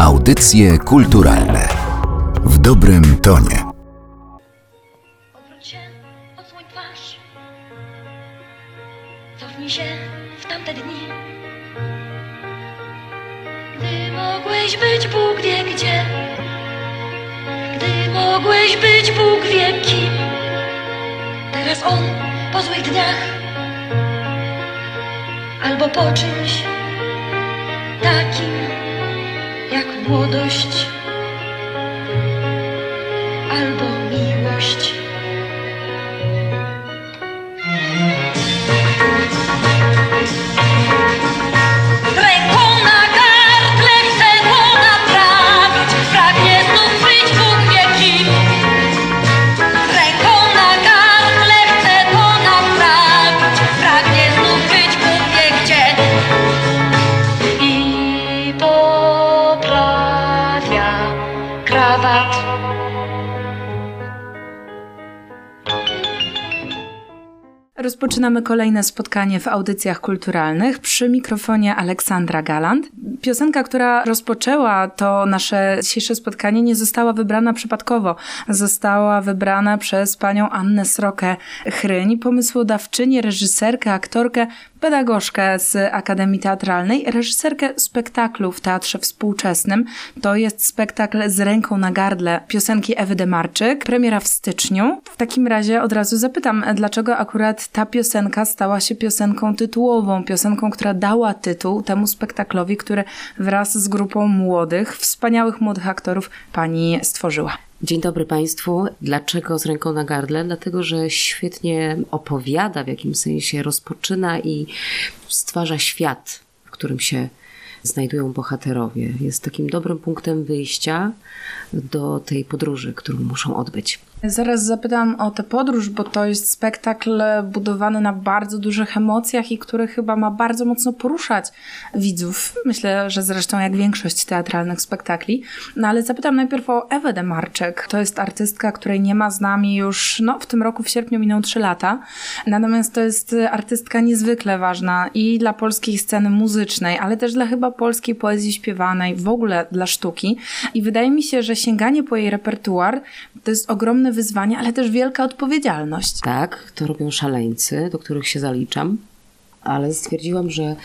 Audycje kulturalne w dobrym tonie. Odwróć się, odsłoń twarz. Cofnij się w tamte dni. Gdy mogłeś być Bóg wie gdzie. Gdy mogłeś być Bóg wie kim. Teraz On po złych dniach. Albo po czymś takim młodość krawat. Rozpoczynamy kolejne spotkanie w audycjach kulturalnych przy mikrofonie Aleksandra Galant. Piosenka, która rozpoczęła to nasze dzisiejsze spotkanie, nie została wybrana przypadkowo. Została wybrana przez panią Annę Srokę-Chryń, pomysłodawczynię, reżyserkę, aktorkę, pedagogzkę z Akademii Teatralnej, reżyserkę spektaklu w Teatrze Współczesnym. To jest spektakl z ręką na gardle piosenki Ewy Demarczyk, premiera w styczniu. W takim razie od razu zapytam, dlaczego akurat ta piosenka stała się piosenką tytułową, piosenką, która dała tytuł temu spektaklowi, który wraz z grupą młodych, wspaniałych młodych aktorów pani stworzyła. Dzień dobry Państwu. Dlaczego z ręką na gardle? Dlatego, że świetnie opowiada, w jakim sensie rozpoczyna i stwarza świat, w którym się znajdują bohaterowie. Jest takim dobrym punktem wyjścia do tej podróży, którą muszą odbyć. Zaraz zapytam o tę podróż, bo to jest spektakl budowany na bardzo dużych emocjach i który chyba ma bardzo mocno poruszać widzów. Myślę, że zresztą jak większość teatralnych spektakli. No ale zapytam najpierw o Ewę Demarczyk. To jest artystka, której nie ma z nami już, no w tym roku w sierpniu miną trzy lata. Natomiast to jest artystka niezwykle ważna i dla polskiej sceny muzycznej, ale też dla chyba polskiej poezji śpiewanej, w ogóle dla sztuki. I wydaje mi się, że sięganie po jej repertuar to jest ogromne wyzwanie, ale też wielka odpowiedzialność. Tak, to robią szaleńcy, do których się zaliczam. Ale stwierdziłam, że,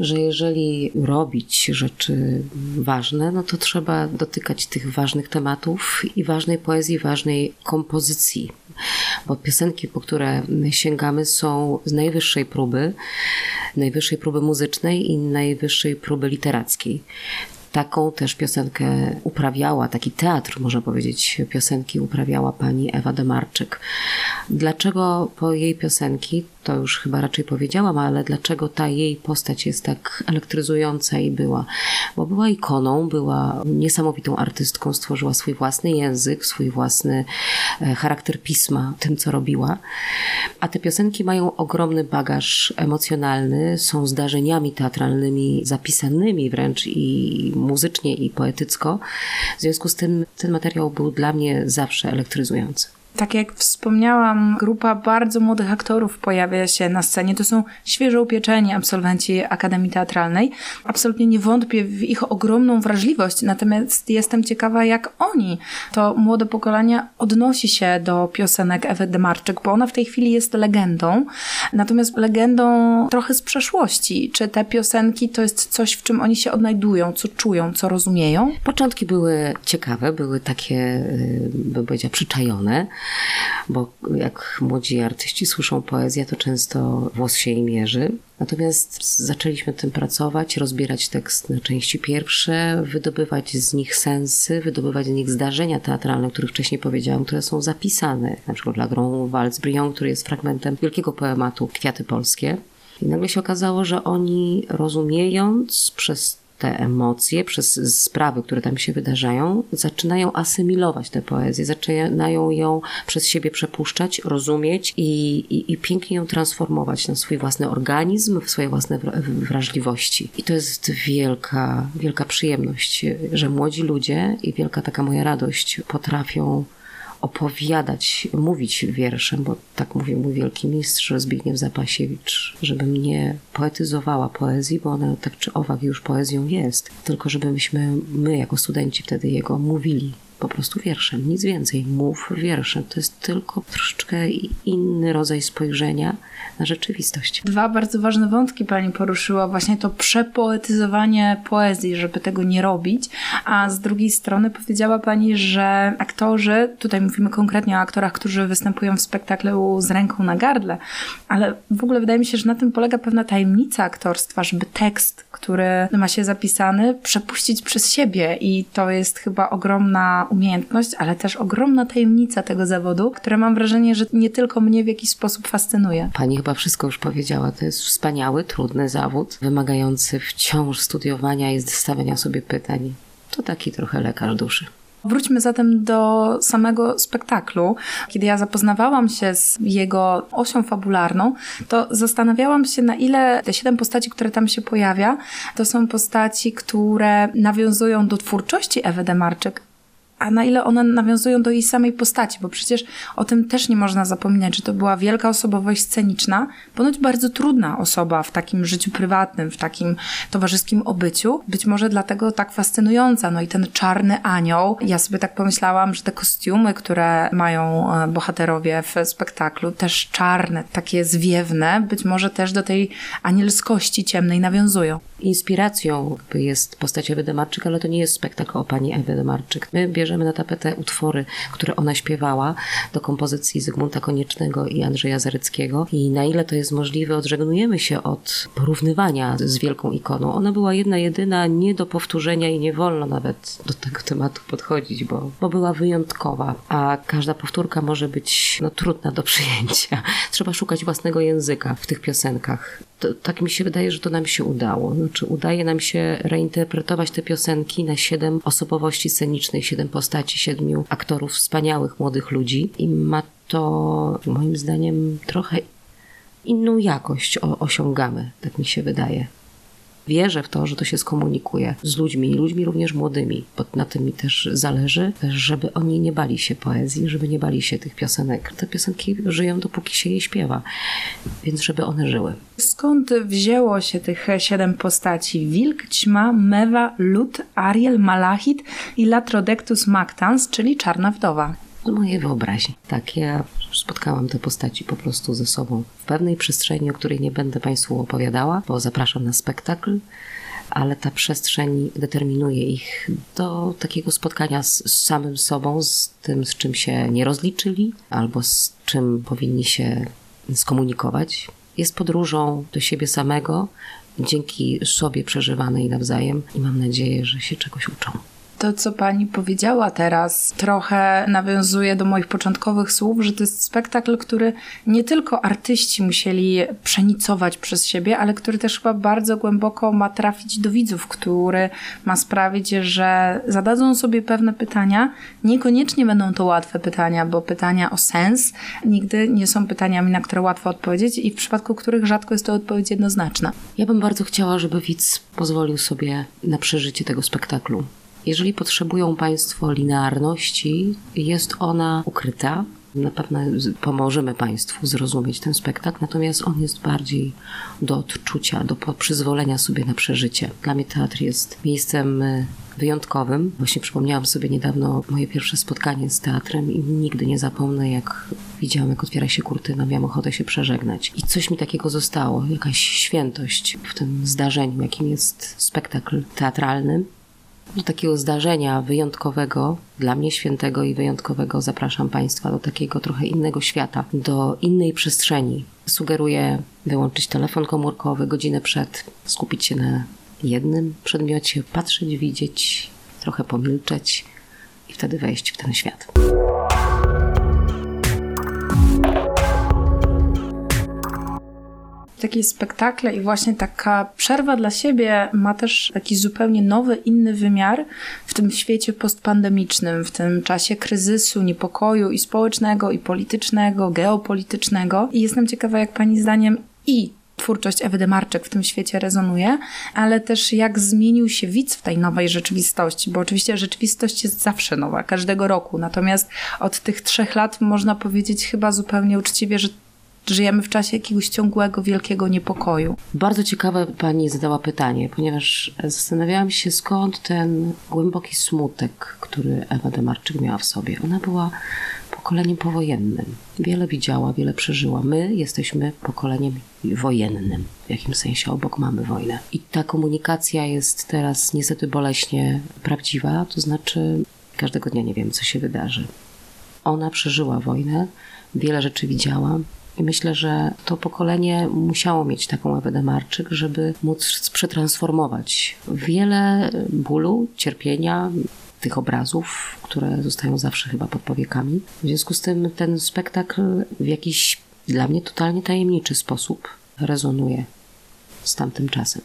że jeżeli robić rzeczy ważne, no to trzeba dotykać tych ważnych tematów i ważnej poezji, ważnej kompozycji. Bo piosenki, po które sięgamy, są z najwyższej próby, najwyższej próby muzycznej i najwyższej próby literackiej. Taką też piosenkę uprawiała, taki teatr, można powiedzieć, piosenki uprawiała pani Ewa Demarczyk. Dlaczego po jej piosenki, to już chyba raczej powiedziałam, ale dlaczego ta jej postać jest tak elektryzująca i była? Bo była ikoną, była niesamowitą artystką, stworzyła swój własny język, swój własny e, charakter pisma, tym co robiła. A te piosenki mają ogromny bagaż emocjonalny, są zdarzeniami teatralnymi, zapisanymi wręcz i muzycznie i poetycko. W związku z tym ten materiał był dla mnie zawsze elektryzujący. Tak jak wspomniałam, grupa bardzo młodych aktorów pojawia się na scenie. To są świeżo upieczeni absolwenci Akademii Teatralnej. Absolutnie nie wątpię w ich ogromną wrażliwość, natomiast jestem ciekawa, jak oni, to młode pokolenie, odnosi się do piosenek Ewy Demarczyk, bo ona w tej chwili jest legendą, natomiast legendą trochę z przeszłości. Czy te piosenki to jest coś, w czym oni się odnajdują, co czują, co rozumieją? Początki były ciekawe, były takie, y, bym powiedziała, przyczajone bo jak młodzi artyści słyszą poezję, to często włos się im mierzy. Natomiast zaczęliśmy tym pracować, rozbierać tekst na części pierwsze, wydobywać z nich sensy, wydobywać z nich zdarzenia teatralne, o których wcześniej powiedziałam, które są zapisane. Na przykład dla Grą Walc Brion, który jest fragmentem wielkiego poematu Kwiaty Polskie. I nagle się okazało, że oni rozumiejąc przez te emocje, przez sprawy, które tam się wydarzają, zaczynają asymilować tę poezję, zaczynają ją przez siebie przepuszczać, rozumieć i, i, i pięknie ją transformować na swój własny organizm, w swoje własne wrażliwości. I to jest wielka, wielka przyjemność, że młodzi ludzie i wielka taka moja radość potrafią opowiadać, mówić wierszem, bo tak mówił mój wielki mistrz Zbigniew Zapasiewicz, żebym nie poetyzowała poezji, bo ona tak czy owak już poezją jest, tylko żebyśmy my jako studenci wtedy jego mówili po prostu wierszem, nic więcej. Mów wierszem. To jest tylko troszeczkę inny rodzaj spojrzenia na rzeczywistość. Dwa bardzo ważne wątki pani poruszyła, właśnie to przepoetyzowanie poezji, żeby tego nie robić, a z drugiej strony powiedziała pani, że aktorzy, tutaj mówimy konkretnie o aktorach, którzy występują w spektaklu z ręką na gardle, ale w ogóle wydaje mi się, że na tym polega pewna tajemnica aktorstwa, żeby tekst, który ma się zapisany, przepuścić przez siebie i to jest chyba ogromna umiejętność, ale też ogromna tajemnica tego zawodu, które mam wrażenie, że nie tylko mnie w jakiś sposób fascynuje. Pani chyba wszystko już powiedziała. To jest wspaniały, trudny zawód, wymagający wciąż studiowania i stawiania sobie pytań. To taki trochę lekarz duszy. Wróćmy zatem do samego spektaklu. Kiedy ja zapoznawałam się z jego osią fabularną, to zastanawiałam się, na ile te siedem postaci, które tam się pojawia, to są postaci, które nawiązują do twórczości Ewy Demarczyk, a na ile one nawiązują do jej samej postaci, bo przecież o tym też nie można zapominać, że to była wielka osobowość sceniczna, ponoć bardzo trudna osoba w takim życiu prywatnym, w takim towarzyskim obyciu, być może dlatego tak fascynująca. No i ten czarny anioł, ja sobie tak pomyślałam, że te kostiumy, które mają e, bohaterowie w spektaklu, też czarne, takie zwiewne, być może też do tej anielskości ciemnej nawiązują. Inspiracją jest postać Ewy Demarczyk, ale to nie jest spektakl o pani Ewy Demarczyk. My bierzemy na tapetę utwory, które ona śpiewała do kompozycji Zygmunta Koniecznego i Andrzeja Zaryckiego i na ile to jest możliwe, odżegnujemy się od porównywania z wielką ikoną. Ona była jedna, jedyna, nie do powtórzenia i nie wolno nawet do tego tematu podchodzić, bo, bo była wyjątkowa, a każda powtórka może być no, trudna do przyjęcia. Trzeba szukać własnego języka w tych piosenkach. To, tak mi się wydaje, że to nam się udało. Znaczy, udaje nam się reinterpretować te piosenki na siedem osobowości scenicznych, siedem postaci, siedmiu aktorów, wspaniałych młodych ludzi i ma to moim zdaniem trochę inną jakość osiągamy, tak mi się wydaje wierzę w to, że to się skomunikuje z ludźmi, ludźmi również młodymi, bo na tym mi też zależy, żeby oni nie bali się poezji, żeby nie bali się tych piosenek. Te piosenki żyją dopóki się je śpiewa, więc żeby one żyły. Skąd wzięło się tych siedem postaci? Wilk, Ćma, Mewa, Lut, Ariel, Malachit i Latrodectus Mactans, czyli Czarna Wdowa z mojej wyobraźni. Tak, ja spotkałam te postaci po prostu ze sobą w pewnej przestrzeni, o której nie będę Państwu opowiadała, bo zapraszam na spektakl, ale ta przestrzeń determinuje ich do takiego spotkania z, z samym sobą, z tym, z czym się nie rozliczyli, albo z czym powinni się skomunikować. Jest podróżą do siebie samego, dzięki sobie przeżywanej nawzajem i mam nadzieję, że się czegoś uczą. To, co pani powiedziała teraz, trochę nawiązuje do moich początkowych słów, że to jest spektakl, który nie tylko artyści musieli przenicować przez siebie, ale który też chyba bardzo głęboko ma trafić do widzów, który ma sprawić, że zadadzą sobie pewne pytania. Niekoniecznie będą to łatwe pytania, bo pytania o sens nigdy nie są pytaniami, na które łatwo odpowiedzieć i w przypadku których rzadko jest to odpowiedź jednoznaczna. Ja bym bardzo chciała, żeby widz pozwolił sobie na przeżycie tego spektaklu. Jeżeli potrzebują Państwo linearności, jest ona ukryta. Na pewno pomożemy Państwu zrozumieć ten spektakl, natomiast on jest bardziej do odczucia, do przyzwolenia sobie na przeżycie. Dla mnie teatr jest miejscem e, wyjątkowym. Właśnie przypomniałam sobie niedawno moje pierwsze spotkanie z teatrem i nigdy nie zapomnę, jak widziałam, jak otwiera się kurtyna, miałam ochotę się przeżegnać. I coś mi takiego zostało, jakaś świętość w tym zdarzeniu, jakim jest spektakl teatralny do takiego zdarzenia wyjątkowego, dla mnie świętego i wyjątkowego, zapraszam Państwa do takiego trochę innego świata, do innej przestrzeni. Sugeruję wyłączyć telefon komórkowy godzinę przed, skupić się na jednym przedmiocie, patrzeć, widzieć, trochę pomilczeć i wtedy wejść w ten świat. Takie spektakle i właśnie taka przerwa dla siebie ma też taki zupełnie nowy, inny wymiar w tym świecie postpandemicznym, w tym czasie kryzysu, niepokoju i społecznego, i politycznego, geopolitycznego. I jestem ciekawa, jak Pani zdaniem i twórczość Ewy Demarczyk w tym świecie rezonuje, ale też jak zmienił się widz w tej nowej rzeczywistości, bo oczywiście rzeczywistość jest zawsze nowa, każdego roku, natomiast od tych trzech lat można powiedzieć chyba zupełnie uczciwie, że żyjemy w czasie jakiegoś ciągłego, wielkiego niepokoju. Bardzo ciekawe pani zadała pytanie, ponieważ zastanawiałam się skąd ten głęboki smutek, który Ewa Demarczyk miała w sobie. Ona była pokoleniem powojennym. Wiele widziała, wiele przeżyła. My jesteśmy pokoleniem wojennym. W jakim sensie obok mamy wojnę. I ta komunikacja jest teraz niestety boleśnie prawdziwa, to znaczy każdego dnia nie wiemy, co się wydarzy. Ona przeżyła wojnę, wiele rzeczy widziała, i myślę, że to pokolenie musiało mieć taką Ewę Demarczyk, żeby móc przetransformować wiele bólu, cierpienia, tych obrazów, które zostają zawsze chyba pod powiekami. W związku z tym ten spektakl w jakiś dla mnie totalnie tajemniczy sposób rezonuje z tamtym czasem.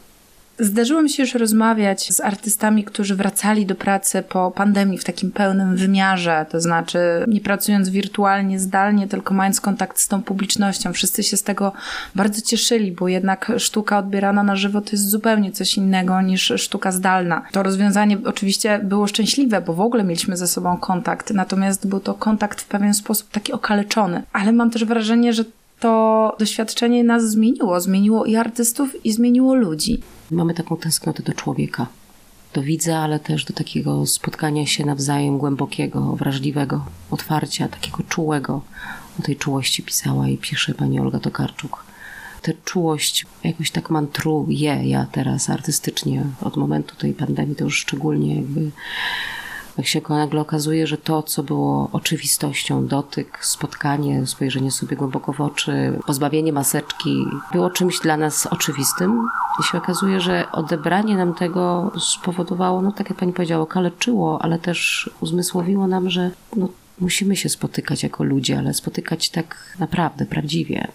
Zdarzyło mi się już rozmawiać z artystami, którzy wracali do pracy po pandemii w takim pełnym wymiarze, to znaczy nie pracując wirtualnie, zdalnie, tylko mając kontakt z tą publicznością. Wszyscy się z tego bardzo cieszyli, bo jednak sztuka odbierana na żywo to jest zupełnie coś innego niż sztuka zdalna. To rozwiązanie oczywiście było szczęśliwe, bo w ogóle mieliśmy ze sobą kontakt, natomiast był to kontakt w pewien sposób taki okaleczony. Ale mam też wrażenie, że to doświadczenie nas zmieniło. Zmieniło i artystów, i zmieniło ludzi. Mamy taką tęsknotę do człowieka, do widza, ale też do takiego spotkania się nawzajem głębokiego, wrażliwego, otwarcia, takiego czułego. O tej czułości pisała i pisze pani Olga Tokarczuk. Tę czułość jakoś tak mantruje ja teraz artystycznie od momentu tej pandemii, to już szczególnie jakby jak się nagle okazuje, że to, co było oczywistością, dotyk, spotkanie, spojrzenie sobie głęboko w oczy, pozbawienie maseczki, było czymś dla nas oczywistym. I się okazuje, że odebranie nam tego spowodowało, no tak jak pani powiedziała, kaleczyło, ale też uzmysłowiło nam, że no, musimy się spotykać jako ludzie, ale spotykać tak naprawdę, prawdziwie.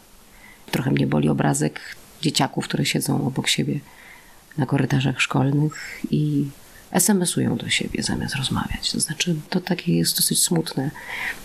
Trochę mnie boli obrazek dzieciaków, które siedzą obok siebie na korytarzach szkolnych i SMS-ują do siebie zamiast rozmawiać. To znaczy, to takie jest dosyć smutne,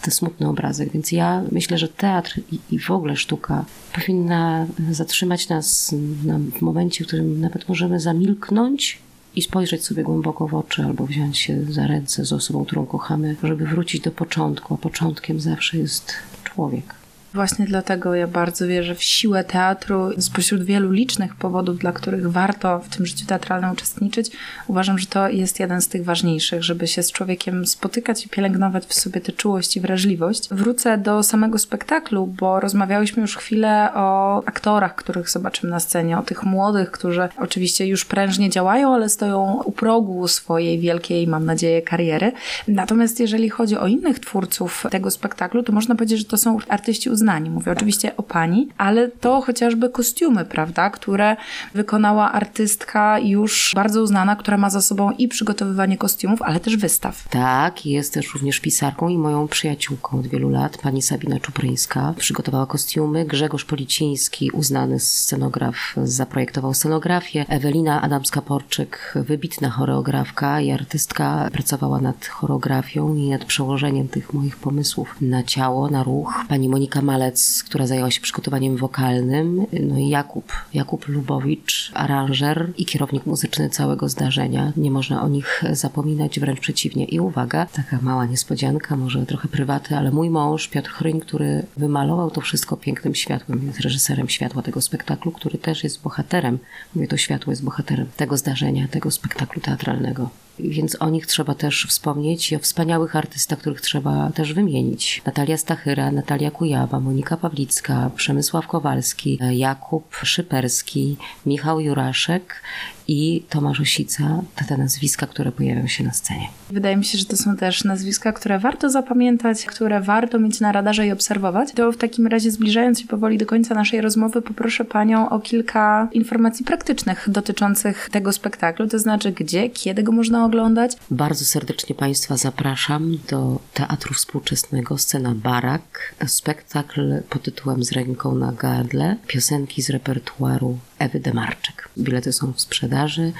ten smutny obrazek. Więc ja myślę, że teatr i, i w ogóle sztuka powinna zatrzymać nas na, w momencie, w którym nawet możemy zamilknąć i spojrzeć sobie głęboko w oczy, albo wziąć się za ręce z osobą, którą kochamy, żeby wrócić do początku. A początkiem zawsze jest człowiek. Właśnie dlatego ja bardzo wierzę w siłę teatru. Spośród wielu licznych powodów, dla których warto w tym życiu teatralnym uczestniczyć, uważam, że to jest jeden z tych ważniejszych, żeby się z człowiekiem spotykać i pielęgnować w sobie tę czułość i wrażliwość. Wrócę do samego spektaklu, bo rozmawiałyśmy już chwilę o aktorach, których zobaczymy na scenie, o tych młodych, którzy oczywiście już prężnie działają, ale stoją u progu swojej wielkiej, mam nadzieję, kariery. Natomiast jeżeli chodzi o innych twórców tego spektaklu, to można powiedzieć, że to są artyści uznani uznani. Mówię oczywiście o pani, ale to chociażby kostiumy, prawda, które wykonała artystka już bardzo uznana, która ma za sobą i przygotowywanie kostiumów, ale też wystaw. Tak, jest też również pisarką i moją przyjaciółką od wielu lat, pani Sabina Czupryńska. Przygotowała kostiumy. Grzegorz Policiński, uznany scenograf, zaprojektował scenografię. Ewelina Adamska-Porczyk, wybitna choreografka i artystka, pracowała nad choreografią i nad przełożeniem tych moich pomysłów na ciało, na ruch. Pani Monika Malec, która zajęła się przygotowaniem wokalnym, no i Jakub, Jakub Lubowicz, aranżer i kierownik muzyczny całego zdarzenia. Nie można o nich zapominać, wręcz przeciwnie. I uwaga, taka mała niespodzianka, może trochę prywaty, ale mój mąż Piotr Chryń, który wymalował to wszystko pięknym światłem, jest reżyserem światła tego spektaklu, który też jest bohaterem, mówię to światło jest bohaterem tego zdarzenia, tego spektaklu teatralnego. Więc o nich trzeba też wspomnieć i o wspaniałych artystach, których trzeba też wymienić. Natalia Stachyra, Natalia Kujawa, Monika Pawlicka, Przemysław Kowalski, Jakub Szyperski, Michał Juraszek i Tomasz Osica, to te nazwiska, które pojawią się na scenie. Wydaje mi się, że to są też nazwiska, które warto zapamiętać, które warto mieć na radarze i obserwować. To w takim razie zbliżając się powoli do końca naszej rozmowy, poproszę Panią o kilka informacji praktycznych dotyczących tego spektaklu, to znaczy gdzie, kiedy go można oglądać. Bardzo serdecznie Państwa zapraszam do Teatru Współczesnego, scena Barak, spektakl pod tytułem Z ręką na gardle, piosenki z repertuaru Ewy Demarczyk. Bilety są w sprzedaży.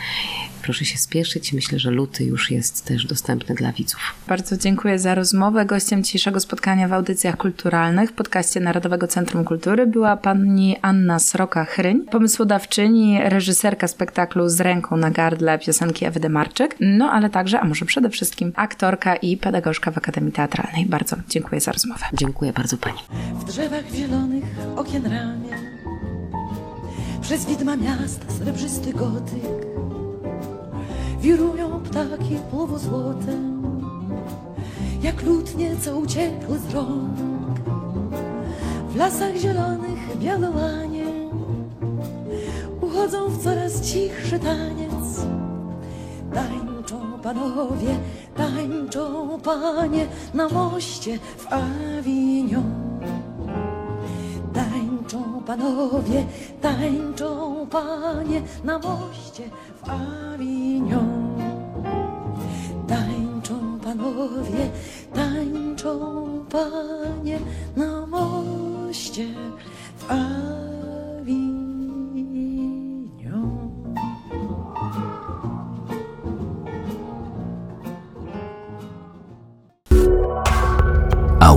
Proszę się spieszyć. Myślę, że luty już jest też dostępny dla widzów. Bardzo dziękuję za rozmowę. Gościem dzisiejszego spotkania w audycjach kulturalnych w podcaście Narodowego Centrum Kultury była pani Anna Sroka-Chryń, pomysłodawczyni, reżyserka spektaklu Z ręką na gardle piosenki Ewy Demarczyk, no ale także, a może przede wszystkim aktorka i pedagogzka w Akademii Teatralnej. Bardzo dziękuję za rozmowę. Dziękuję bardzo Pani. W drzewach zielonych okien ramię Przez widma miasta srebrzysty gotyk Wirują ptaki złote Jak lutnie, co uciekły z rąk W lasach zielonych białołanie Uchodzą w coraz cichszy taniec Tańczą panowie, tańczą panie na moście w Avignon. Tańczą panowie, tańczą panie na moście w Avignon. Tańczą panowie, tańczą panie na moście w Avignon.